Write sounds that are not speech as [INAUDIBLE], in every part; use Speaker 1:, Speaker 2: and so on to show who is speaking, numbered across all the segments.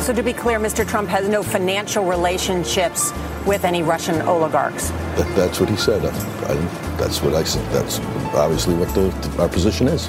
Speaker 1: So, to be clear, Mr. Trump has no financial relationships with any Russian oligarchs.
Speaker 2: That, that's what he said. I, I, that's what I said. That's obviously what the, our position is.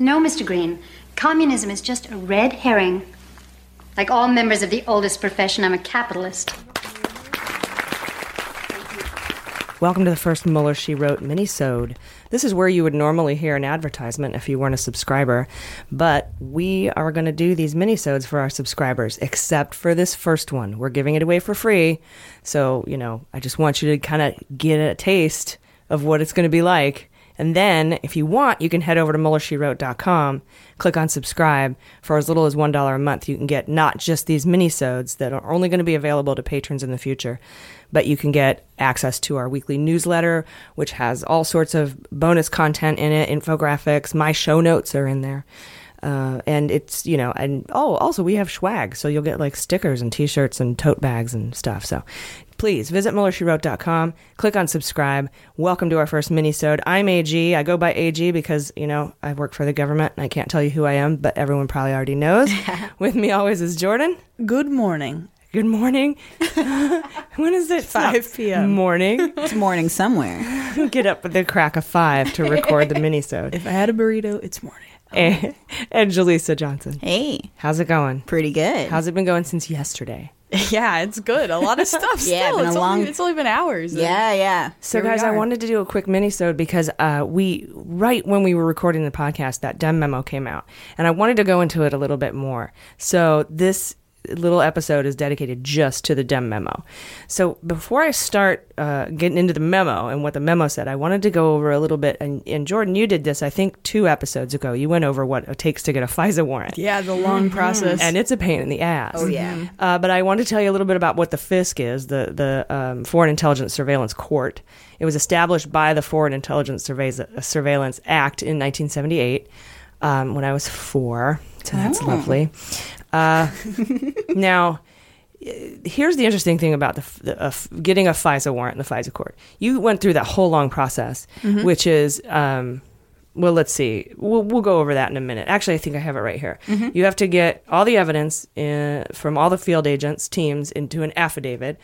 Speaker 3: No, Mr. Green. Communism is just a red herring. Like all members of the oldest profession, I'm a capitalist.
Speaker 4: Welcome to the first Mueller She Wrote minisode. This is where you would normally hear an advertisement if you weren't a subscriber, but we are going to do these minisodes for our subscribers, except for this first one. We're giving it away for free, so you know I just want you to kind of get a taste of what it's going to be like. And then, if you want, you can head over to MuellerSheWrote.com, click on subscribe. For as little as $1 a month, you can get not just these minisodes that are only going to be available to patrons in the future, but you can get access to our weekly newsletter, which has all sorts of bonus content in it, infographics. My show notes are in there. Uh, and it's, you know, and oh, also we have swag. So you'll get like stickers and t shirts and tote bags and stuff. So please visit MuellerSheWrote.com, click on subscribe. Welcome to our first minisode. I'm AG. I go by AG because, you know, I work for the government and I can't tell you who I am, but everyone probably already knows. [LAUGHS] With me always is Jordan.
Speaker 5: Good morning.
Speaker 4: Good morning. [LAUGHS] when is it?
Speaker 5: 5 p.m.
Speaker 4: Morning. [LAUGHS]
Speaker 5: It's morning somewhere.
Speaker 4: Get up at the crack of five to record the minisode.
Speaker 5: If I had a burrito, it's morning.
Speaker 4: And, [LAUGHS] and Jaleesa Johnson.
Speaker 6: Hey,
Speaker 4: How's it going?
Speaker 6: pretty good.
Speaker 4: How's it been going since yesterday? [LAUGHS]
Speaker 5: Yeah, it's good. A lot of [LAUGHS] stuff still.
Speaker 6: Yeah, been a
Speaker 5: it's,
Speaker 6: long-
Speaker 5: only, it's only been hours.
Speaker 6: yeah, yeah.
Speaker 4: So,
Speaker 5: Here
Speaker 4: guys, I wanted to do a quick minisode because uh, we, right when we were recording the podcast, that Dem memo came out. And I wanted to go into it a little bit more. So, this little episode is dedicated just to the Dem memo. So, before I start uh, getting into the memo and what the memo said, I wanted to go over a little bit. And, and Jordan, you did this, I think, two episodes ago. You went over what it takes to get a [LAUGHS] FISA warrant.
Speaker 5: Yeah, the long process.
Speaker 4: And it's a pain in the ass.
Speaker 6: Oh, yeah.
Speaker 4: Uh, but I want to tell you a little bit about what the FISC is, the the um, Foreign Intelligence Surveillance Court. It was established by the Foreign Intelligence Surveillance, Surveillance Act in 1978 um, when I was four. So that's lovely. Uh, [LAUGHS] now, here's the interesting thing about the, the uh, getting a FISA warrant in the FISA court. You went through that whole long process, which is. Um, well, let's see. We'll, we'll go over that in a minute. Actually, I think I have it right here. You have to get all the evidence uh from all the field agents, teams, into an affidavit.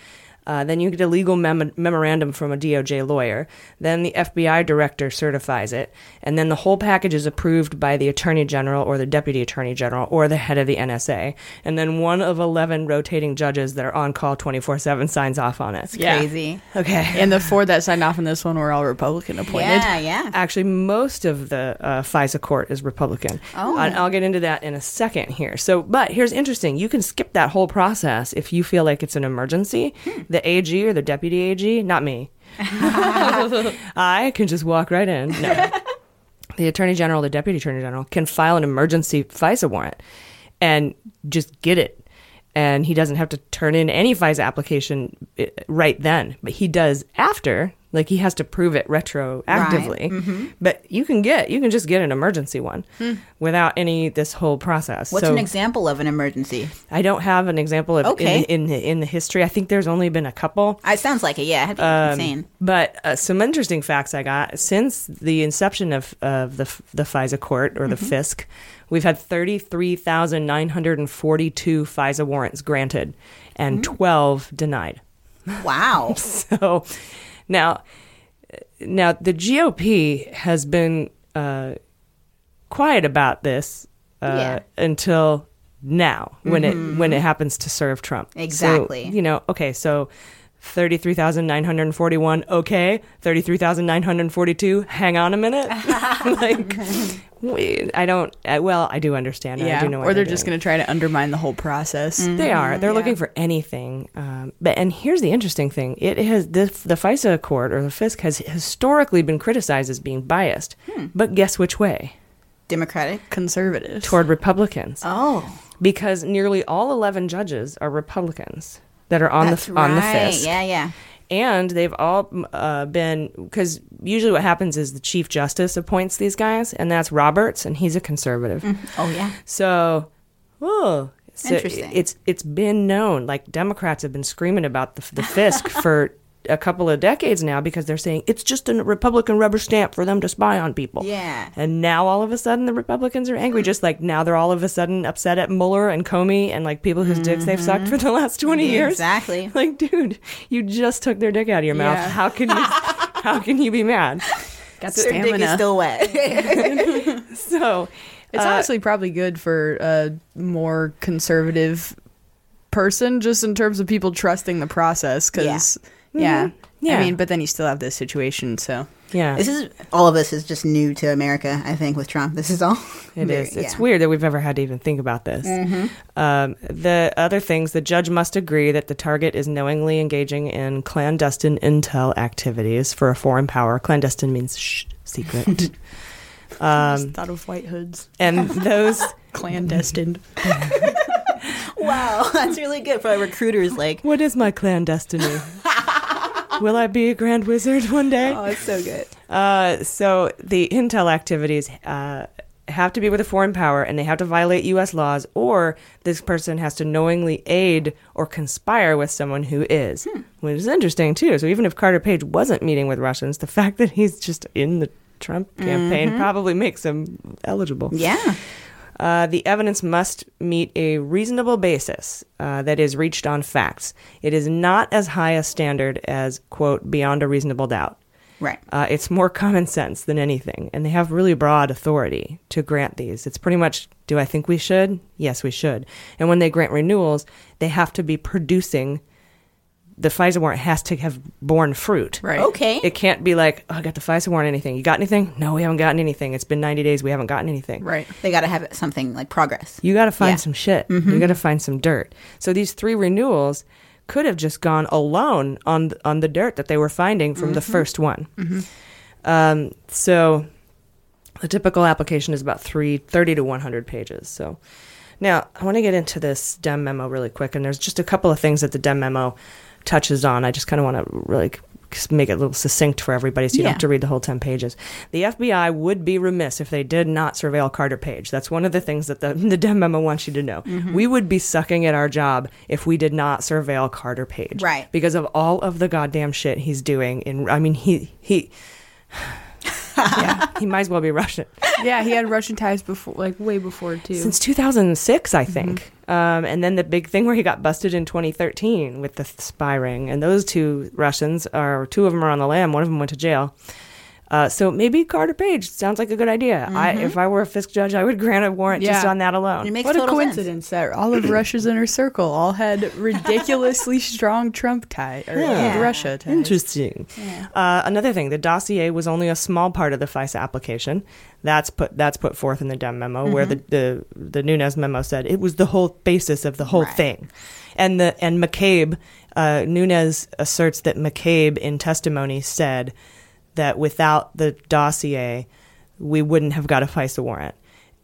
Speaker 4: Uh, then you get a legal mem- memorandum from a DOJ lawyer. Then the FBI director certifies it. And then the whole package is approved by the Attorney General or the Deputy Attorney General or the head of the NSA. And then one of 11 rotating judges that are on call 24 7 signs off on it.
Speaker 5: Yeah.
Speaker 6: Crazy.
Speaker 4: Okay.
Speaker 5: and the four that [LAUGHS] signed off on this one were all Republican appointed.
Speaker 6: Yeah, yeah.
Speaker 4: Actually, most of the uh, FISA court is Republican.
Speaker 6: Oh.
Speaker 4: And I'll get into that in a second here. So, but here's interesting: you can skip that whole process if you feel like it's an emergency. The AG or the deputy AG, not me. [LAUGHS] I can just walk right in. No. [LAUGHS] the attorney general, the deputy attorney general, can file an emergency FISA warrant and just get it. And he doesn't have to turn in any FISA application eh, right then, but he does after. Like he has to prove it retroactively. But you can get, you can just get an emergency one without any this whole process.
Speaker 6: What's
Speaker 4: So
Speaker 6: an example of an emergency?
Speaker 4: I don't have an example of
Speaker 6: Okay.
Speaker 4: in, in the in the history. I think there's only been a couple.
Speaker 6: It sounds like it. Yeah,
Speaker 4: Um,
Speaker 6: insane.
Speaker 4: But uh, some interesting facts I got since the inception of, of the the FISA court or the
Speaker 6: Mm-hmm.
Speaker 4: FISC, we've had thirty three thousand nine hundred and forty two FISA warrants granted, and
Speaker 6: Mm.
Speaker 4: twelve denied.
Speaker 6: Wow. [LAUGHS]
Speaker 4: So Now, now the GOP has been uh, quiet about this uh,
Speaker 6: Yeah.
Speaker 4: until now, when it when it happens to serve Trump. So,
Speaker 6: Exactly.
Speaker 4: you know, okay, so. 33,941, okay. 33,942, hang on a minute. [LAUGHS] [LAUGHS] like, wait, I don't, uh, well, I do understand. I
Speaker 5: Yeah,
Speaker 4: do know what
Speaker 5: or they're
Speaker 4: they're
Speaker 5: just going to try to undermine the whole process.
Speaker 4: They are. They're
Speaker 5: Yeah.
Speaker 4: looking for anything. Um, but and here's the interesting thing: it has the the FISA court or the FISC has historically been criticized as being biased. But guess which way?
Speaker 6: Democratic.
Speaker 5: Conservative.
Speaker 4: Toward Republicans,
Speaker 6: Oh,
Speaker 4: because nearly all eleven judges are Republicans that are on
Speaker 6: that's
Speaker 4: the
Speaker 6: right.
Speaker 4: on the FISC.
Speaker 6: Yeah, yeah.
Speaker 4: And they've all uh, been because usually what happens is the chief justice appoints these guys, and that's Roberts, and he's a conservative.
Speaker 6: Oh, yeah.
Speaker 4: So, oh, so
Speaker 6: Interesting.
Speaker 4: It's it's been known. Like Democrats have been screaming about the the FISC [LAUGHS] for a couple of decades now because they're saying it's just a Republican rubber stamp for them to spy on people.
Speaker 6: Yeah.
Speaker 4: And now all of a sudden the Republicans are angry. Just like now they're all of a sudden upset at Mueller and Comey and like people whose dicks they've sucked for the last twenty years.
Speaker 6: Exactly. [LAUGHS]
Speaker 4: Like, dude, you just took their dick out of your mouth.
Speaker 5: Yeah.
Speaker 4: How can you? [LAUGHS] how can you be mad?
Speaker 5: Got
Speaker 6: Their dick is still wet. [LAUGHS]
Speaker 4: So.
Speaker 5: It's
Speaker 4: uh,
Speaker 5: honestly probably good for a more conservative person, just in terms of people trusting the process. Because, yeah.
Speaker 4: Yeah. Mm-hmm. Yeah.
Speaker 5: I mean, but then you still have this situation, so.
Speaker 4: yeah.
Speaker 6: this is all of this is just new to America. I think with Trump, this is all. [LAUGHS]
Speaker 4: It
Speaker 6: very-
Speaker 4: is. It's
Speaker 6: yeah.
Speaker 4: weird that we've ever had to even think about this. Mm-hmm. Um, the other things, the judge must agree that the target is knowingly engaging in clandestine intel activities for a foreign power. Clandestine means shh, secret. [LAUGHS]
Speaker 5: Um, I just thought of white hoods.
Speaker 4: and those, [LAUGHS]
Speaker 5: Clandestine.
Speaker 6: Wow, that's really good for recruiters. Like,
Speaker 4: what is my clandestiny? Will I be a grand wizard one day?
Speaker 6: oh, it's so good.
Speaker 4: Uh, so the intel activities uh, have to be with a foreign power, and they have to violate U.S. laws, or this person has to knowingly aid or conspire with someone who is, which is interesting too. So even if Carter Page wasn't meeting with Russians, the [LAUGHS] fact that he's just in the Trump campaign probably makes him eligible.
Speaker 6: Yeah.
Speaker 4: Uh, the evidence must meet a reasonable basis uh, that is reached on facts. It is not as high a standard as, quote, beyond a reasonable doubt.
Speaker 6: Right.
Speaker 4: Uh, it's more common sense than anything, and they have really broad authority to grant these. It's pretty much, do I think we should? Yes, we should. And when they grant renewals, they have to be producing. The FISA warrant has to have borne fruit.
Speaker 5: Right.
Speaker 6: Okay.
Speaker 4: It can't be like, oh, I got the FISA warrant. Anything? You got anything? No, we haven't gotten anything. It's been ninety days. We haven't gotten anything.
Speaker 5: Right.
Speaker 6: They got to have something like progress.
Speaker 4: You got to find
Speaker 6: Yeah.
Speaker 4: some shit. You mm-hmm. got to find some dirt. So these three renewals could have just gone alone on on the dirt that they were finding from the mm-hmm. first one. Mm-hmm. Um, so the typical application is about three, 30 to 100 pages. So now I want to get into this DEM memo really quick, and there's just a couple of things that the DEM memo touches on. I just kind of want to really make it a little succinct for everybody so you don't have to read the whole 10 pages. The FBI would be remiss if they did not surveil Carter Page. That's one of the things that the, [LAUGHS] the DEM memo wants you to know. Mm-hmm. We would be sucking at our job if we did not surveil Carter Page.
Speaker 6: Right.
Speaker 4: Because of all of the goddamn shit he's doing in I mean he he yeah, [LAUGHS] he might as well be Russian.
Speaker 5: Yeah, he had Russian ties before, like way before too.
Speaker 4: Since 2006, I think. Um, and then the big thing where he got busted in 2013 with the spy ring. And those two Russians, are two of them are on the lam. One of them went to jail. Uh, so maybe Carter Page sounds like a good idea. I, if I were a FISC judge, I would grant a warrant just on that alone.
Speaker 6: It makes
Speaker 5: what a
Speaker 6: total sense.
Speaker 5: coincidence that all of Russia's inner circle all had [LAUGHS] ridiculously strong Trump tie or
Speaker 4: Yeah.
Speaker 5: Russia ties.
Speaker 4: Interesting. Uh, another thing, the dossier was only a small part of the FISA application. That's put that's put forth in the DEM memo, where the, the the Nunes memo said it was the whole basis of the whole
Speaker 6: Right.
Speaker 4: thing. And the and McCabe, uh, Nunes asserts that McCabe in testimony said that without the dossier, we wouldn't have got a FISA warrant.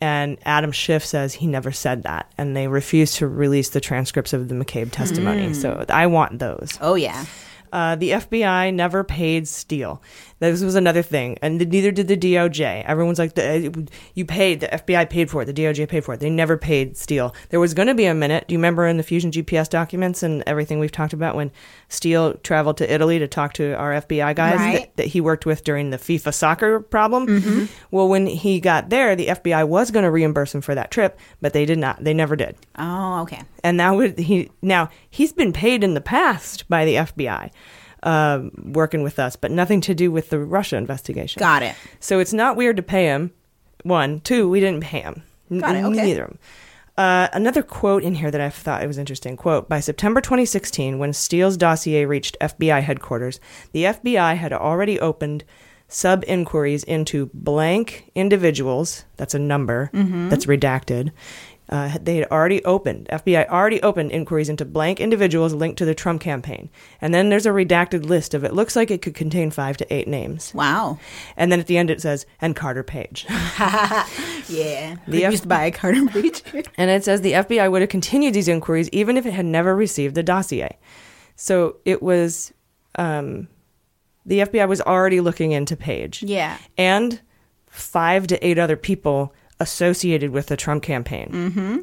Speaker 4: And Adam Schiff says he never said that, and they refuse to release the transcripts of the McCabe testimony. So I want those.
Speaker 6: Oh yeah.
Speaker 4: Uh, the FBI never paid Steele. This was another thing, and neither did the DOJ. Everyone's like, the, uh, "You paid. The FBI paid for it. The DOJ paid for it. They never paid Steele." There was going to be a minute. Do you remember in the Fusion GPS documents and everything we've talked about when Steele traveled to Italy to talk to our FBI guys
Speaker 6: Right.
Speaker 4: that, that he worked with during the FIFA soccer problem? Mm-hmm. Well, when he got there, the FBI was going to reimburse him for that trip, but they did not. They never did
Speaker 6: Oh okay.
Speaker 4: and that would he now he's been paid in the past by the FBI. Um, working with us, but nothing to do with the Russia investigation.
Speaker 6: Got it.
Speaker 4: So it's not weird to pay him. One, two, we didn't pay him.
Speaker 6: Got it, okay.
Speaker 4: Neither of them. Uh, another quote in here that I thought it was interesting. Quote, by September 2016, when Steele's dossier reached FBI headquarters, the FBI had already opened sub inquiries into blank individuals. That's a number
Speaker 6: Mhm.
Speaker 4: that's redacted. Uh, they had already opened, FBI already opened inquiries into blank individuals linked to the Trump campaign. And then there's a redacted list of it looks like it could contain five to eight names.
Speaker 6: Wow.
Speaker 4: And then at the end it says, and Carter Page. [LAUGHS]
Speaker 6: yeah.
Speaker 4: The F-
Speaker 6: used by Carter Page. [LAUGHS]
Speaker 4: And it says the FBI would have continued these inquiries even if it had never received the dossier. So it was, um, the FBI was already looking into Page.
Speaker 6: Yeah.
Speaker 4: And five to eight other people associated with the Trump campaign.
Speaker 6: Mm-hmm.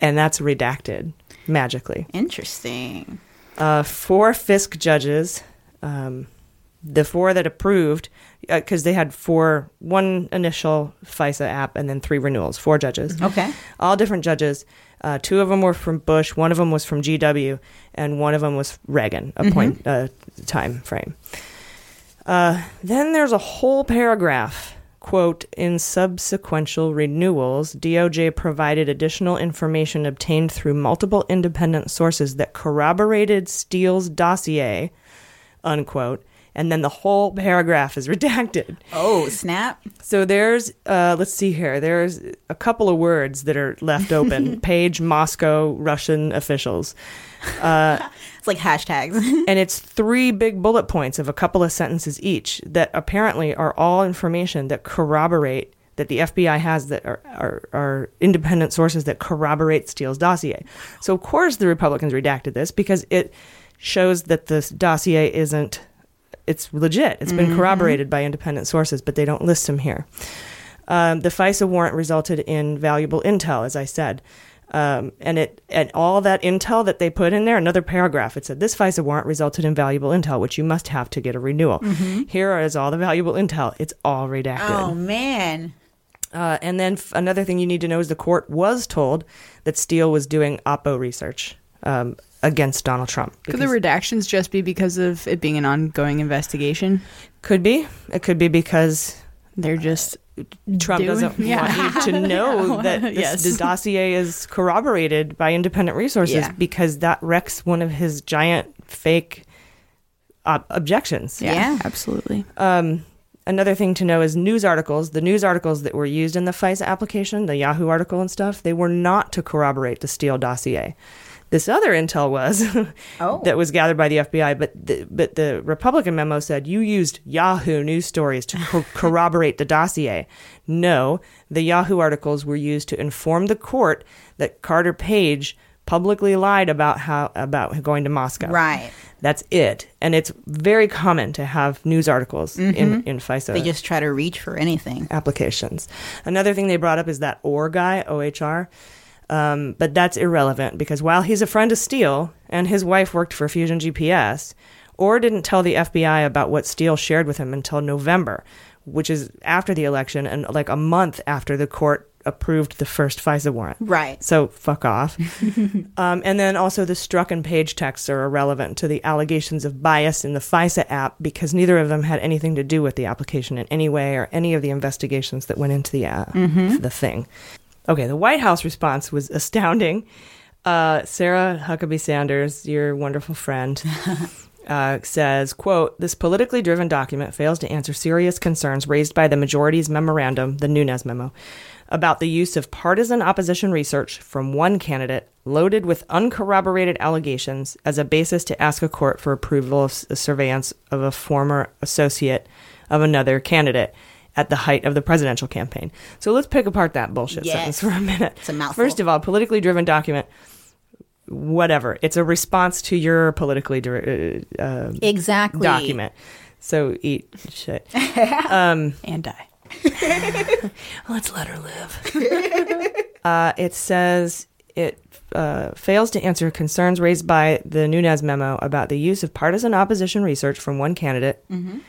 Speaker 4: And that's redacted magically.
Speaker 6: Interesting.
Speaker 4: Uh, four FISC judges, um, the four that approved, because they had four, one initial FISA app and then three renewals, four judges.
Speaker 6: Okay.
Speaker 4: All different judges. Uh, two of them were from Bush, one of them was from GW, and one of them was Reagan, a
Speaker 6: Mhm.
Speaker 4: point uh, time frame. Uh, then there's a whole paragraph. Quote, in subsequential renewals, DOJ provided additional information obtained through multiple independent sources that corroborated Steele's dossier, unquote. And then the whole paragraph is [LAUGHS] redacted.
Speaker 6: Oh, snap.
Speaker 4: So there's, uh, let's see here, there's a couple of words that are left open [LAUGHS] Page, Moscow, Russian officials. Uh,
Speaker 6: it's like hashtags. [LAUGHS]
Speaker 4: and it's three big bullet points of a couple of sentences each that apparently are all information that corroborate that the FBI has that are, are, are independent sources that corroborate Steele's dossier. So of course the Republicans redacted this because it shows that this dossier isn't it's legit. It's been
Speaker 6: Mhm.
Speaker 4: corroborated by independent sources, but they don't list them here. Um, the FISA warrant resulted in valuable intel, as I said. Um, and it and all that intel that they put in there, another paragraph, it said this FISA warrant resulted in valuable intel, which you must have to get a renewal.
Speaker 6: Mhm.
Speaker 4: Here is all the valuable intel. It's all redacted.
Speaker 6: Oh man.
Speaker 4: Uh, and then f- another thing you need to know is the court was told that Steele was doing Oppo research um, against Donald Trump.
Speaker 5: Could the redactions just be because of it being an ongoing investigation?
Speaker 4: Could be. It could be because
Speaker 5: they're just
Speaker 4: Trump
Speaker 5: doing-
Speaker 4: doesn't
Speaker 5: yeah.
Speaker 4: want you to [LAUGHS] know that this,
Speaker 5: Yes.
Speaker 4: the dossier is corroborated by independent resources
Speaker 5: Yeah.
Speaker 4: because that wrecks one of his giant fake ob- objections.
Speaker 5: Yeah, Yeah. absolutely.
Speaker 4: Um, another thing to know is news articles. The news articles that were used in the FISA application, the Yahoo article and stuff, they were not to corroborate the Steele dossier. This other intel was [LAUGHS]
Speaker 6: Oh.
Speaker 4: that was gathered by the FBI, but the, but the Republican memo said you used Yahoo news stories to co- [LAUGHS] corroborate the dossier. No, the Yahoo articles were used to inform the court that Carter Page publicly lied about how about going to Moscow.
Speaker 6: Right.
Speaker 4: That's it, and it's very common to have news articles in
Speaker 6: Mhm.
Speaker 4: in FISA
Speaker 6: They just try to reach for anything.
Speaker 4: applications. Another thing they brought up is that OR guy, OHR. Um, but that's irrelevant because while he's a friend of Steele and his wife worked for Fusion GPS, Ohr didn't tell the FBI about what Steele shared with him until November, which is after the election and like a month after the court approved the first FISA warrant.
Speaker 6: Right.
Speaker 4: So fuck off. [LAUGHS] um, and then also the Strzok and Page texts are irrelevant to the allegations of bias in the FISA app because neither of them had anything to do with the application in any way or any of the investigations that went into the uh,
Speaker 6: Mhm.
Speaker 4: the thing. Okay, the White House response was [LAUGHS] astounding. Uh, Sarah Huckabee Sanders, your wonderful friend, [LAUGHS] uh, says, quote, this politically driven document fails to answer serious concerns raised by the majority's memorandum, the Nunes memo, about the use of partisan opposition research from one candidate loaded with uncorroborated allegations as a basis to ask a court for approval of s- surveillance of a former associate of another candidate at the height of the presidential campaign. So let's pick apart that bullshit
Speaker 6: Yes.
Speaker 4: sentence [LAUGHS] for a minute.
Speaker 6: It's a mouthful.
Speaker 4: First of all, politically driven document, whatever. It's a response to your politically dri- uh, uh,
Speaker 6: Exactly.
Speaker 4: document. So eat shit. [LAUGHS] um,
Speaker 5: and die. [LAUGHS]
Speaker 4: Let's let her live. uh, it says it uh, fails to answer concerns raised by the Nunes memo about the use of partisan opposition research from one candidate.
Speaker 6: Mhm.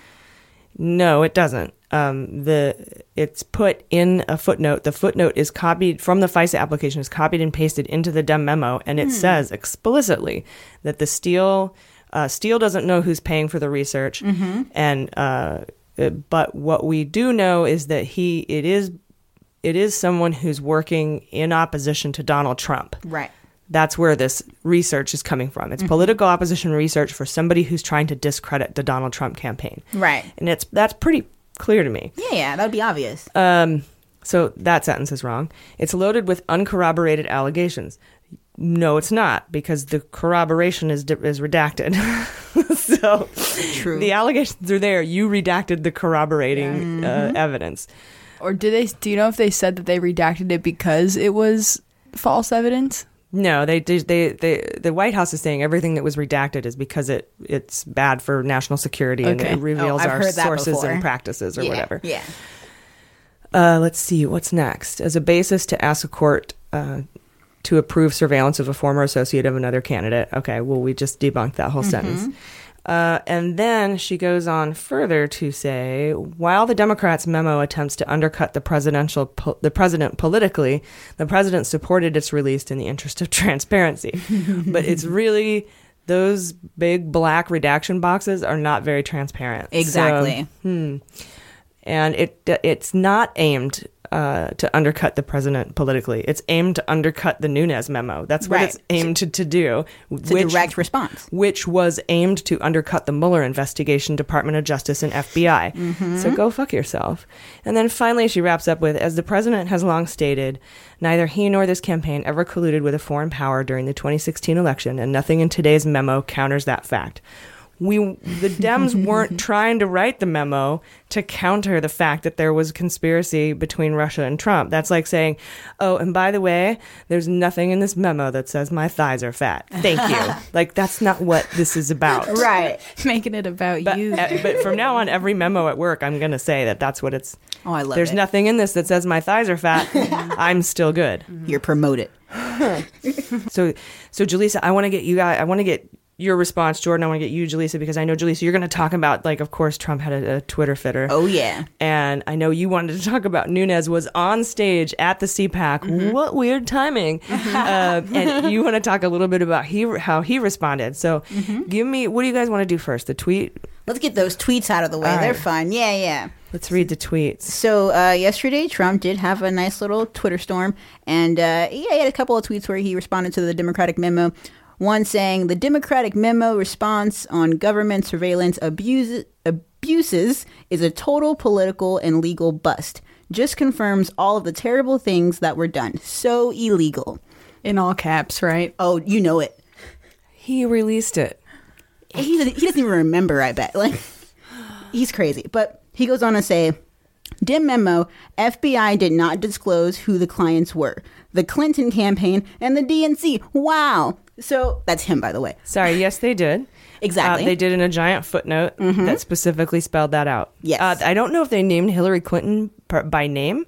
Speaker 4: No, it doesn't. Um, the it's put in a footnote. The footnote is copied from the FISA application, is copied and pasted into the Dem memo, and it
Speaker 6: Hmm.
Speaker 4: says explicitly that the Steele Uh, Steele doesn't know who's paying for the research,
Speaker 6: Mhm.
Speaker 4: and uh, uh, but what we do know is that he it is it is someone who's working in opposition to Donald Trump.
Speaker 6: Right.
Speaker 4: That's where this research is coming from. It's
Speaker 6: Mhm.
Speaker 4: political opposition research for somebody who's trying to discredit the Donald Trump campaign.
Speaker 6: Right.
Speaker 4: And it's that's pretty clear to me.
Speaker 6: Yeah, yeah, that would be obvious.
Speaker 4: Um, so that sentence is wrong. It's loaded with uncorroborated allegations. No, it's not because the corroboration is is redacted. [LAUGHS] so
Speaker 6: True.
Speaker 4: the allegations are there. You redacted the corroborating uh, evidence.
Speaker 5: Or do they? Do you know if they said that they redacted it because it was false evidence?
Speaker 4: No, they did. They, they, the White House is saying everything that was redacted is because it it's bad for national security and it reveals
Speaker 6: Oh,
Speaker 4: our sources
Speaker 6: before.
Speaker 4: and practices or
Speaker 6: Yeah,
Speaker 4: whatever.
Speaker 6: Yeah.
Speaker 4: Uh, let's see what's next. As a basis to ask a court uh, to approve surveillance of a former associate of another candidate. Okay, well, we just debunked that whole
Speaker 6: Mhm.
Speaker 4: sentence. Uh, and then she goes on further to say, while the Democrats' memo attempts to undercut the presidential po- the president politically, the president supported its release in the interest of [LAUGHS] transparency. but it's [LAUGHS] really those big black redaction boxes are not very transparent. So,
Speaker 6: Exactly.
Speaker 4: hmm and it it's not aimed uh, to undercut the president politically. It's aimed to undercut the Nunes memo. That's what
Speaker 6: Right.
Speaker 4: it's aimed to, to do.
Speaker 6: It's a direct response.
Speaker 4: Which was aimed to undercut the Mueller investigation, Department of Justice, and FBI.
Speaker 6: Mhm.
Speaker 4: So go fuck yourself. And then finally, she wraps up with As the president has long stated, neither he nor this campaign ever colluded with a foreign power during the 2016 election, and nothing in today's memo counters that fact we the Dems [LAUGHS] weren't trying to write the memo to counter the fact that there was conspiracy between Russia and Trump. That's like saying, "Oh, and by the way, there's nothing in this memo that says my thighs are fat." Thank you. [LAUGHS] like that's not what this is about. [LAUGHS]
Speaker 6: Right.
Speaker 5: Making it about
Speaker 4: But,
Speaker 5: you.
Speaker 4: uh, but from now on, every memo at work, I'm going to say that that's what it's.
Speaker 6: Oh, I love
Speaker 4: There's
Speaker 6: it.
Speaker 4: nothing in this that says my thighs are fat. I'm still good.
Speaker 6: You're promoted.
Speaker 4: so, so Jaleesa, I want to get you guys. I want to get your response, Jordan. I want to get you, Jaleesa, because I know Jaleesa, you're going to talk about like, of course, Trump had a, a Twitter fitter.
Speaker 6: Oh yeah.
Speaker 4: And I know you wanted to [LAUGHS] talk about Nunes was on stage at the CPAC. What weird timing! [LAUGHS] uh, and you want to talk a little bit about he how he responded. So, give me what do you guys want to do first? The tweet.
Speaker 6: Let's get those tweets out of the way. They're fun. Yeah, yeah.
Speaker 4: Let's read the tweets.
Speaker 6: So uh, yesterday, Trump did have a nice little Twitter storm, and uh, yeah, he had a couple of tweets where he responded to the Democratic memo. One saying the Democratic memo response on government surveillance abuse, abuses is a total political and legal bust. Just confirms all of the terrible things that were done. So illegal.
Speaker 5: In all caps, right?
Speaker 6: Oh, you know it.
Speaker 4: He released it.
Speaker 6: He, doesn't- he doesn't even remember, I bet. Like, he's crazy. But he goes on to say, Dim memo, FBI did not disclose who the clients were. The Clinton campaign and the DNC. Wow. So that's him, by the way.
Speaker 4: Sorry, yes, they did.
Speaker 6: Exactly. [LAUGHS]
Speaker 4: Uh, they did in a giant footnote
Speaker 6: Mhm.
Speaker 4: that specifically spelled that out.
Speaker 6: Yes.
Speaker 4: Uh, I don't know if they named Hillary Clinton per, by name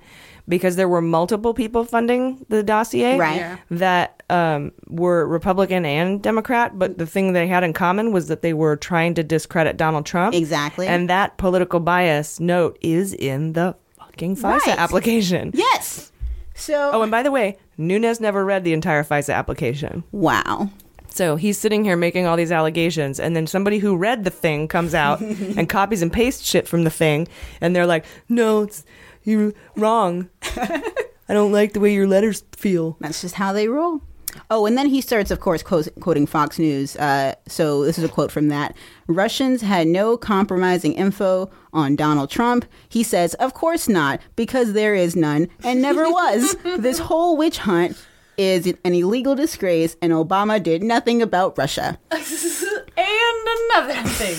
Speaker 4: because there were multiple people funding the dossier
Speaker 6: Right. Yeah.
Speaker 4: that um, were Republican and Democrat, but the thing they had in common was that they were trying to discredit Donald Trump.
Speaker 6: Exactly.
Speaker 4: And that political bias note is in the fucking FISA
Speaker 6: Right.
Speaker 4: application.
Speaker 6: Yes. So.
Speaker 4: Oh, and by the way, Nunes never read the entire FISA application.
Speaker 6: Wow.
Speaker 4: So he's sitting here making all these allegations, and then somebody who read the thing comes out [LAUGHS] and copies and pastes shit from the thing, and they're like, "No, it's you're wrong. [LAUGHS] I don't like the way your letters feel."
Speaker 6: That's just how they roll. Oh, and then he starts, of course, quoting Fox News. Uh, so this is a quote from that. Russians had no compromising info on Donald Trump. He says, Of course not, because there is none and never was. [LAUGHS] this whole witch hunt is an illegal disgrace, and Obama did nothing about Russia. [LAUGHS]
Speaker 5: and another thing.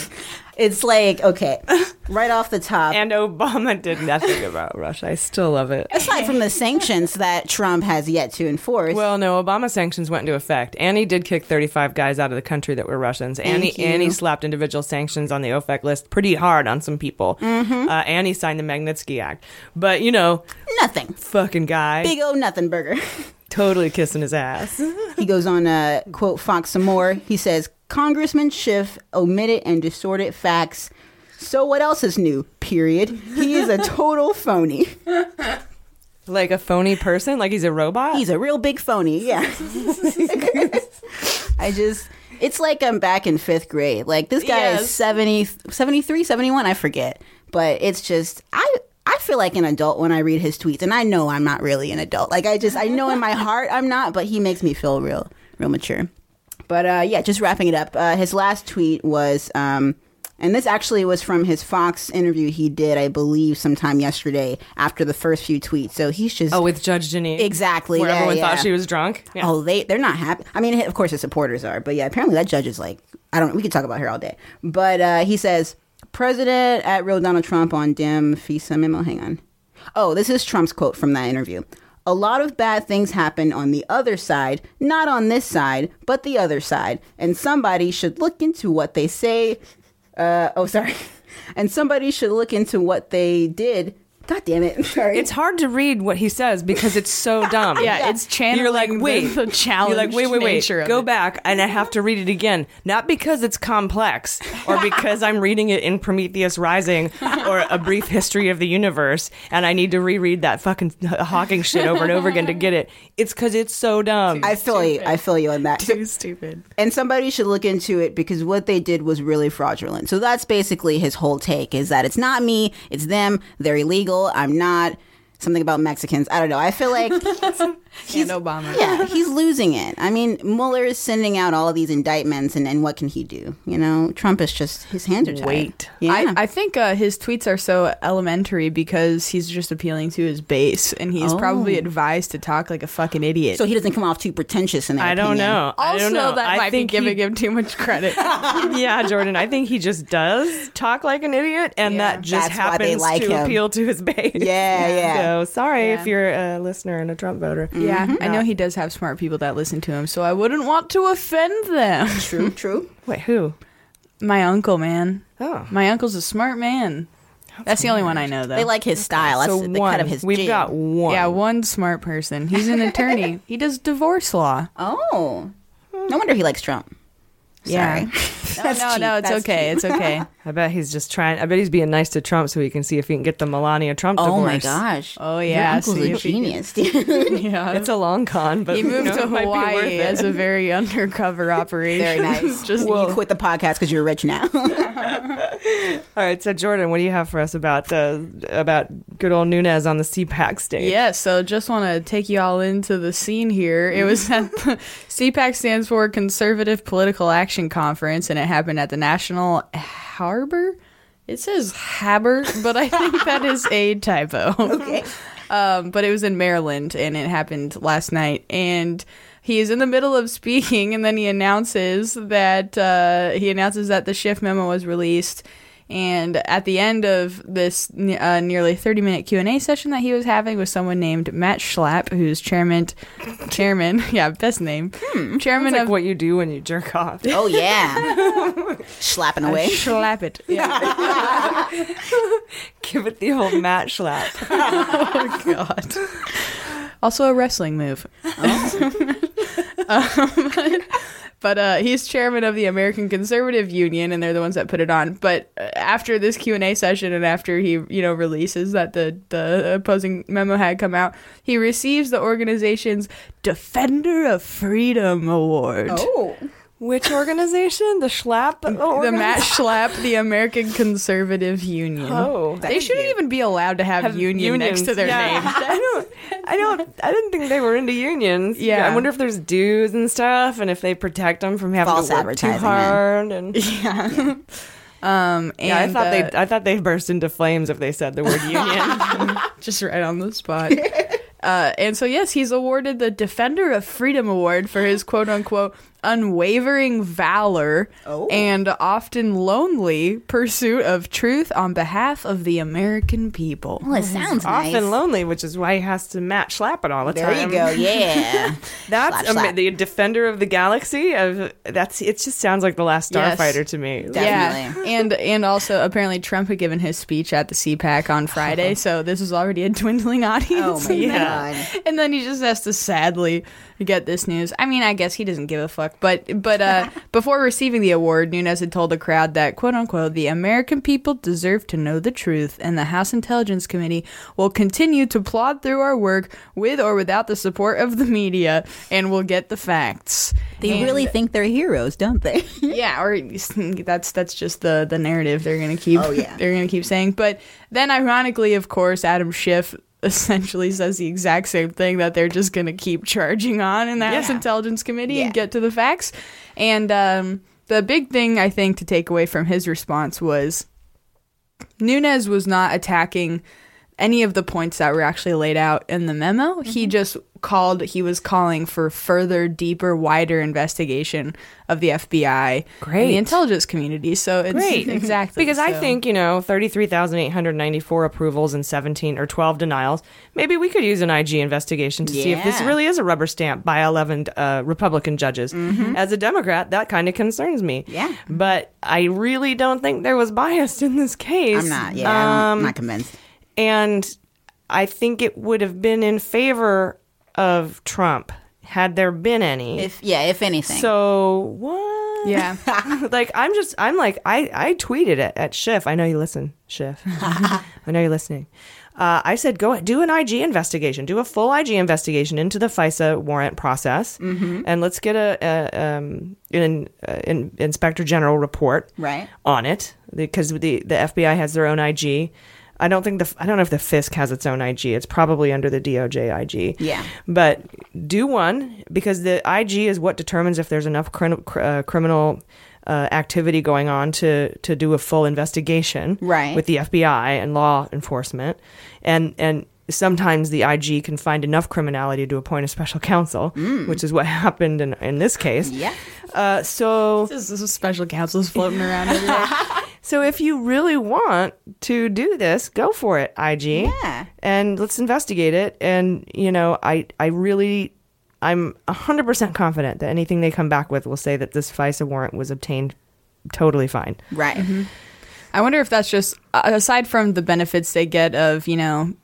Speaker 6: It's like, okay, [LAUGHS] right off the top.
Speaker 4: And Obama did nothing about Russia. I still love it.
Speaker 6: Aside from the sanctions that Trump has yet to enforce.
Speaker 4: Well, no, Obama sanctions went into effect. And he did kick 35 guys out of the country that were Russians. And he, and he slapped individual sanctions on the OFAC list pretty hard on some people.
Speaker 6: Mhm.
Speaker 4: Uh, and he signed the Magnitsky Act. But, you know,
Speaker 6: nothing.
Speaker 4: Fucking guy.
Speaker 6: Big old nothing burger. [LAUGHS]
Speaker 4: Totally kissing his ass.
Speaker 6: he goes on to quote Fox some more. He says, Congressman Schiff omitted and distorted facts. So what else is new? Period. He is a total phony. [LAUGHS]
Speaker 4: Like a phony person? Like he's a robot?
Speaker 6: He's a real big phony, yeah. [LAUGHS] I just It's like I'm back in fifth grade. Like this guy
Speaker 5: Yes.
Speaker 6: is 70, 73, 71, I forget. But it's just I I feel like an adult when I read his tweets, and I know I'm not really an adult. Like I just I know in my heart I'm not, but he makes me feel real real mature. But uh, yeah, just wrapping it up. Uh, his last tweet was, um, and this actually was from his Fox interview he did, I believe, sometime yesterday after the first few tweets. So he's just
Speaker 4: Oh, with Judge Jeanine.
Speaker 6: exactly
Speaker 4: Where
Speaker 6: yeah,
Speaker 4: everyone
Speaker 6: yeah.
Speaker 4: thought she was drunk. Yeah.
Speaker 6: Oh, they they're not happy. I mean, of course, his supporters are, but yeah, apparently that judge is like, I don't. We could talk about her all day, but uh, he says, President at real Donald Trump on Dem FISA memo. Hang on. Oh, this is Trump's quote from that interview. A lot of bad things happen on the other side, not on this side, but the other side, and somebody should look into what they say. Uh, oh, sorry. [LAUGHS] And somebody should look into what they did. God damn it! [LAUGHS] Sorry.
Speaker 4: It's hard to read what he says because it's so [LAUGHS] dumb.
Speaker 5: Yeah, it's channeling
Speaker 4: You're like,
Speaker 5: the-
Speaker 4: wait, [LAUGHS]
Speaker 5: the
Speaker 4: You're like, wait, wait, wait.
Speaker 5: nature
Speaker 4: Go
Speaker 5: it.
Speaker 4: back, and I have to read it again. Not because it's complex, or because I'm reading it in Prometheus Rising, or a brief history of the universe, and I need to reread that fucking Hawking shit over and over again to get it. It's because it's so dumb.
Speaker 6: I feel you. I feel you on that.
Speaker 5: Too stupid.
Speaker 6: and somebody should look into it because what they did was really fraudulent. So that's basically his whole take is that it's not me, it's them, they're illegal, I'm not. Something about Mexicans. I don't know. I feel like [LAUGHS]
Speaker 5: And Obama.
Speaker 6: yeah, he's losing it. I mean, Mueller is sending out all of these indictments, and, and what can he do? You know, Trump is just his hands are tied.
Speaker 4: Wait.
Speaker 6: Yeah.
Speaker 5: I, I think uh, his tweets are so elementary because he's just appealing to his base, and he's
Speaker 6: Oh.
Speaker 5: probably advised to talk like a fucking idiot.
Speaker 6: so he doesn't come off too pretentious in their
Speaker 4: I don't
Speaker 6: opinion.
Speaker 4: know. I
Speaker 5: also,
Speaker 4: don't know.
Speaker 5: that
Speaker 4: I
Speaker 5: might be
Speaker 4: think
Speaker 5: giving
Speaker 4: he-
Speaker 5: him too much credit. [LAUGHS]
Speaker 4: yeah, Jordan. I think he just does talk like an idiot, and
Speaker 5: Yeah.
Speaker 4: that just
Speaker 6: That's
Speaker 4: happens
Speaker 6: like
Speaker 4: to
Speaker 6: him.
Speaker 4: appeal to his base.
Speaker 6: Yeah, [LAUGHS] yeah.
Speaker 4: So sorry
Speaker 5: Yeah.
Speaker 4: if you're a listener and a Trump voter.
Speaker 5: yeah, mm-hmm. I know he does have smart people that listen to him, so I wouldn't want to offend them.
Speaker 6: True, true. [LAUGHS]
Speaker 4: Wait, who?
Speaker 5: My uncle, man.
Speaker 4: Oh,
Speaker 5: My uncle's a smart man. That's the only one I know, though.
Speaker 6: They like his style. That's
Speaker 4: so
Speaker 6: the
Speaker 4: one.
Speaker 6: cut of his
Speaker 4: We've
Speaker 6: jig.
Speaker 4: got one.
Speaker 5: yeah, one smart person. He's an [LAUGHS] attorney. he does divorce law.
Speaker 6: Oh, no wonder he likes Trump.
Speaker 5: Yeah. [LAUGHS] [LAUGHS]
Speaker 6: Sorry.
Speaker 5: no, no, no, it's okay. It's [LAUGHS] okay.
Speaker 4: I bet he's just trying. I bet he's being nice to Trump so he can see if he can get the Melania Trump
Speaker 6: Oh
Speaker 4: divorce.
Speaker 6: Oh my gosh.
Speaker 5: Oh,
Speaker 6: Your
Speaker 5: yeah,
Speaker 6: uncle's
Speaker 5: see
Speaker 6: a genius. [LAUGHS] dude.
Speaker 5: yeah.
Speaker 4: It's a long con, but
Speaker 5: he moved
Speaker 4: you know,
Speaker 5: to
Speaker 4: it might be worth
Speaker 5: Hawaii as a very undercover operation.
Speaker 6: Very nice.
Speaker 5: Just
Speaker 6: you quit the podcast because you're rich now.
Speaker 4: All right, so Jordan, what do you have for us about uh, about good old Nunes on the CPAC stage?
Speaker 5: Yeah, so just want to take you all into the scene here. It was at the CPAC stands for Conservative Political Action Conference, and happened at the National Harbor. It says Haber, but I think that is a typo. [LAUGHS]
Speaker 6: okay. [LAUGHS]
Speaker 5: Um, but it was in Maryland, and it happened last night. And he is in the middle of speaking, and then he announces that uh, he announces that the Schiff memo was released. And at the end of this uh, nearly 30 minute Q&A session that he was having with someone named Matt Schlapp, who's chairman, chairman, [LAUGHS] yeah, best name, chairman
Speaker 4: like
Speaker 5: of
Speaker 4: what you do when you jerk off.
Speaker 6: Oh yeah. [LAUGHS] Slapping away.
Speaker 5: slap it. Yeah. [LAUGHS]
Speaker 4: Give it the old Matt slap.
Speaker 5: Oh god. Also a wrestling move. Um, but uh, he's chairman of the American Conservative Union, and they're the ones that put it on. But uh, after this Q and A session, and after he, you know, releases that the the opposing memo had come out, he receives the organization's Defender of Freedom Award.
Speaker 6: Oh.
Speaker 4: Which organization? The Schlapp?
Speaker 5: The Matt Schlapp, the American Conservative Union.
Speaker 4: Oh,
Speaker 5: they shouldn't even be allowed to have,
Speaker 4: Have
Speaker 5: union next to their
Speaker 4: Yeah.
Speaker 5: name. [LAUGHS]
Speaker 4: I don't. I don't. I didn't think they were into unions.
Speaker 5: Yeah.
Speaker 4: I wonder if there's dues and stuff, and if they protect them from having
Speaker 6: False
Speaker 4: to work too hard. And [LAUGHS]
Speaker 5: Yeah. Um, and
Speaker 4: yeah, I thought
Speaker 5: uh,
Speaker 4: they. I thought they burst into flames if they said the word [LAUGHS] union.
Speaker 5: just right on the spot. uh, and so, yes, he's awarded the Defender of Freedom Award for his quote unquote unwavering valor
Speaker 6: Oh.
Speaker 5: and often lonely pursuit of truth on behalf of the American people.
Speaker 6: Well, it sounds nice.
Speaker 4: Often lonely, which is why he has to Matt Schlapp it all the
Speaker 6: There
Speaker 4: time.
Speaker 6: you go. [LAUGHS] Yeah.
Speaker 4: That's
Speaker 6: Slap,
Speaker 4: ama-
Speaker 6: slap.
Speaker 4: the defender of the galaxy. Of that's it. Just sounds like the last
Speaker 5: Yes.
Speaker 4: Starfighter to me.
Speaker 6: Definitely.
Speaker 5: Yeah, and and also apparently Trump had given his speech at the CPAC on Friday, [LAUGHS] so this was already a dwindling audience.
Speaker 6: Oh my [LAUGHS]
Speaker 4: Yeah.
Speaker 6: god.
Speaker 5: And then he just has to sadly get this news. I mean, I guess he doesn't give a fuck. But but uh, [LAUGHS] before receiving the award, Nunes had told the crowd that quote unquote the American people deserve to know the truth, and the House Intelligence Committee will continue to plod through our work with or without the support of the media, and we'll get the facts.
Speaker 6: They
Speaker 5: And-
Speaker 6: really think they're heroes, don't they? [LAUGHS]
Speaker 5: yeah, or [LAUGHS] that's that's just the the narrative they're gonna keep.
Speaker 6: Oh, yeah.
Speaker 5: they're gonna keep saying. But then, ironically, of course, Adam Schiff essentially says the exact same thing that they're just gonna keep charging on in the House
Speaker 6: Yeah.
Speaker 5: Intelligence Committee
Speaker 6: Yeah.
Speaker 5: and get to the facts. And um, the big thing I think to take away from his response was Nunes was not attacking any of the points that were actually laid out in the memo.
Speaker 6: Mm-hmm.
Speaker 5: He just called he was calling for further, deeper, wider investigation of the FBI and
Speaker 4: Great.
Speaker 5: the intelligence community. So it's
Speaker 4: Great. [LAUGHS]
Speaker 5: exactly
Speaker 4: Because I think, you know, 33,894 approvals and 17 or 12 denials. Maybe we could use an IG investigation to see if this really is a rubber stamp by 11 uh, Republican judges. As a Democrat, that kind of concerns me.
Speaker 6: Mm-hmm. Yeah.
Speaker 4: But I really don't think there was bias in this case.
Speaker 6: I'm not. Yeah, I'm
Speaker 4: Um,
Speaker 6: not convinced.
Speaker 4: And I think it would have been in favor of Trump had there been any.
Speaker 6: If yeah, if anything.
Speaker 4: So what?
Speaker 5: Yeah. [LAUGHS]
Speaker 4: like I'm just I'm like I I tweeted it at Schiff. I know you listen, Schiff. [LAUGHS] I know you're listening. Uh, I said go do an IG investigation, do a full IG investigation into the FISA warrant process,
Speaker 6: Mm-hmm.
Speaker 4: and let's get a, a um, an, uh, an inspector general report
Speaker 6: Right.
Speaker 4: on it because the the FBI has their own IG. I don't think the I don't know if the FISC has its own IG. It's probably under the DOJ IG.
Speaker 6: Yeah.
Speaker 4: But do one because the IG is what determines if there's enough cr- uh, criminal uh, activity going on to to do a full investigation.
Speaker 6: Right.
Speaker 4: With the FBI and law enforcement, and and sometimes the IG can find enough criminality to appoint a special counsel, which is what [LAUGHS] happened in in this case.
Speaker 6: Mm. Yeah.
Speaker 4: Uh, so
Speaker 5: This is a special counsels floating around [LAUGHS]
Speaker 4: so if you really want to do this, go for it, IG.
Speaker 6: Yeah.
Speaker 4: And let's investigate it. And you know, I I really I'm 100% confident that anything they come back with will say that this FISA warrant was obtained totally fine.
Speaker 6: Right.
Speaker 5: I wonder if that's just uh, aside from the benefits they get of you know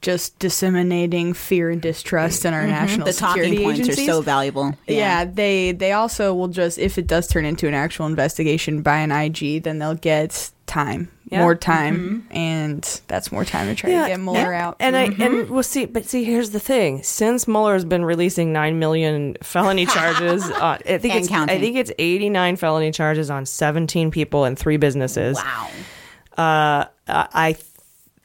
Speaker 5: just disseminating fear and distrust in our national
Speaker 6: Mm-hmm. The talking
Speaker 5: security
Speaker 6: points
Speaker 5: agencies.
Speaker 6: are so valuable.
Speaker 5: Yeah. they they also will just if it does turn into an actual investigation by an IG, then they'll get time,
Speaker 4: Yeah.
Speaker 5: more time, and that's more time to try to get Mueller out.
Speaker 4: And I and we'll see. But see, here's the thing: since Mueller has been releasing nine million felony [LAUGHS] charges, uh, I think
Speaker 6: And
Speaker 4: it's
Speaker 6: counting.
Speaker 4: I think it's 89 felony charges on 17 people and three businesses.
Speaker 6: Wow.
Speaker 4: Uh, I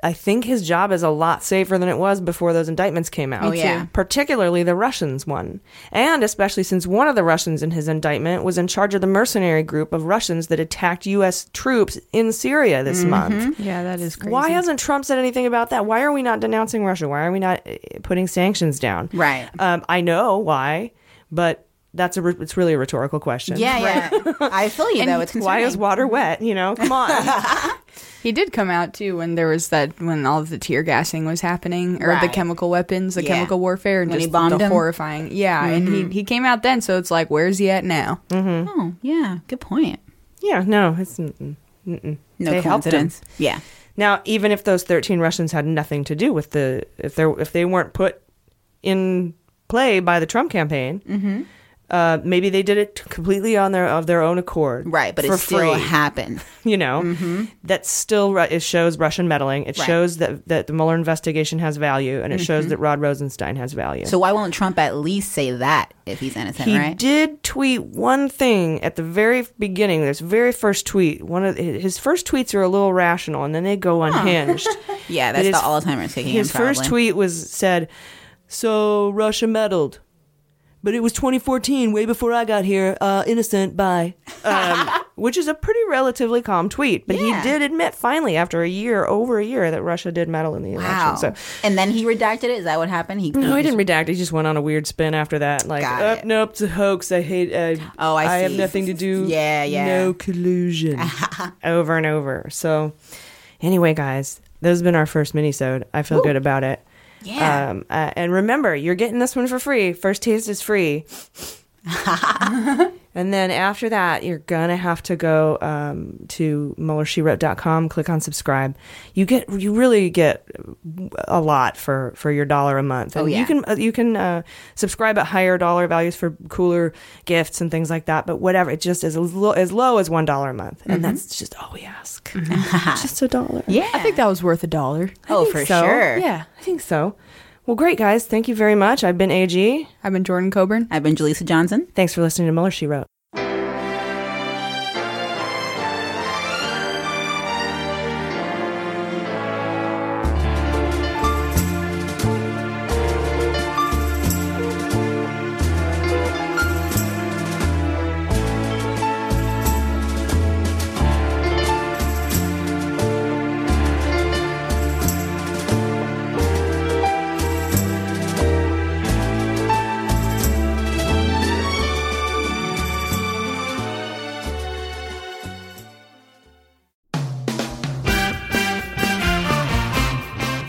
Speaker 4: I think his job is a lot safer than it was before those indictments came out.
Speaker 6: Oh, yeah.
Speaker 4: Particularly the Russians one. And especially since one of the Russians in his indictment was in charge of the mercenary group of Russians that attacked US troops in Syria this month.
Speaker 5: yeah, that is crazy.
Speaker 4: Why hasn't Trump said anything about that? Why are we not denouncing Russia? Why are we not uh, putting sanctions down?
Speaker 6: Right.
Speaker 4: Um, I know why, but that's a re- it's really a rhetorical question.
Speaker 6: Yeah, yeah. I feel you though. It's
Speaker 4: Why is water wet? You know, come on. [LAUGHS] [LAUGHS]
Speaker 5: He did come out too when there was that when all of the tear gassing was happening or the chemical weapons, the
Speaker 6: Yeah.
Speaker 5: chemical warfare, and
Speaker 6: When he
Speaker 5: just the
Speaker 6: him?
Speaker 5: horrifying. Yeah, and he he came out then, so it's like, where's he at now?
Speaker 6: Oh, yeah. Good point.
Speaker 4: yeah, no, it's mm-mm, mm-mm.
Speaker 6: No
Speaker 4: They
Speaker 6: coincidence. Yeah.
Speaker 4: Now, even if those 13 Russians had nothing to do with the if they if they weren't put in play by the Trump campaign,
Speaker 6: Mm-hmm.
Speaker 4: Uh, maybe they did it completely on their of their own accord,
Speaker 6: Right, but it still
Speaker 4: free.
Speaker 6: happened. [LAUGHS]
Speaker 4: you know, that still it shows Russian meddling. It
Speaker 6: Right.
Speaker 4: shows that that the Mueller investigation has value, and it shows that Rod Rosenstein has value.
Speaker 6: So why won't Trump at least say that if he's innocent,
Speaker 4: he
Speaker 6: right?
Speaker 4: did tweet one thing at the very beginning. This very first tweet. One of his first tweets are a little rational, and then they go unhinged. [LAUGHS]
Speaker 6: yeah, that's
Speaker 4: his-
Speaker 6: the Alzheimer's kicking
Speaker 4: His
Speaker 6: in.
Speaker 4: first tweet was said, "So Russia meddled, but it was 2014, way before I got here. Uh, innocent, bye." Um, [LAUGHS] which is a pretty relatively calm tweet, but
Speaker 6: Yeah.
Speaker 4: he did admit finally, after a year, over a year, that Russia did meddle in the
Speaker 6: Wow.
Speaker 4: election. So.
Speaker 6: and then he redacted it. Is that what happened? He
Speaker 4: No, he didn't redact. He just went on a weird spin after that. Like,
Speaker 6: Got it.
Speaker 4: nope, it's a hoax. I hate. Uh,
Speaker 6: Oh, I
Speaker 4: have
Speaker 6: see.
Speaker 4: nothing to do.
Speaker 6: Yeah, yeah.
Speaker 4: No collusion. [LAUGHS] over and over. So, anyway, guys, this has been our first mini-sode. I feel good about it.
Speaker 6: Yeah.
Speaker 4: Um, uh, and remember, you're getting this one for free. First taste is free. [LAUGHS] And then after that, you're gonna have to go um, to MuellerSheWrote.com, click on subscribe. You get you really get a lot for for your dollar a month. And
Speaker 6: Oh, yeah.
Speaker 4: You can uh, you can uh, subscribe at higher dollar values for cooler gifts and things like that. But whatever, it just is as low as, low as one dollar a month, and
Speaker 6: Mhm.
Speaker 4: that's just all we ask. [LAUGHS] just a dollar.
Speaker 6: Yeah.
Speaker 5: I think that was worth a dollar.
Speaker 6: Oh, for
Speaker 4: so.
Speaker 6: sure.
Speaker 4: Yeah, I think so. Well, great guys. Thank you very much. I've been AG.
Speaker 5: I've been Jordan Coburn.
Speaker 6: I've been Jaleesa Johnson.
Speaker 4: Thanks for listening to Mueller She Wrote.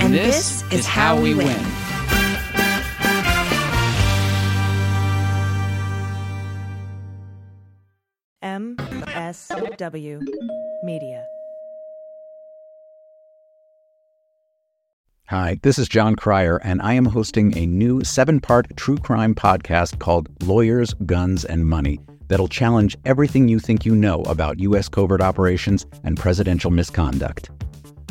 Speaker 7: And, this, is how we win.
Speaker 4: MSW Media.
Speaker 8: Hi, this is Jon Cryer, and I am hosting a new seven part true crime podcast called Lawyers, Guns, and Money that'll challenge everything you think you know about U.S. covert operations and presidential misconduct.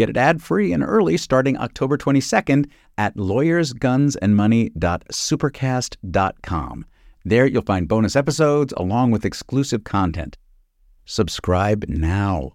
Speaker 8: get it ad free and early starting October 22nd at lawyersgunsandmoney.supercast.com. There you'll find bonus episodes along with exclusive content. Subscribe now.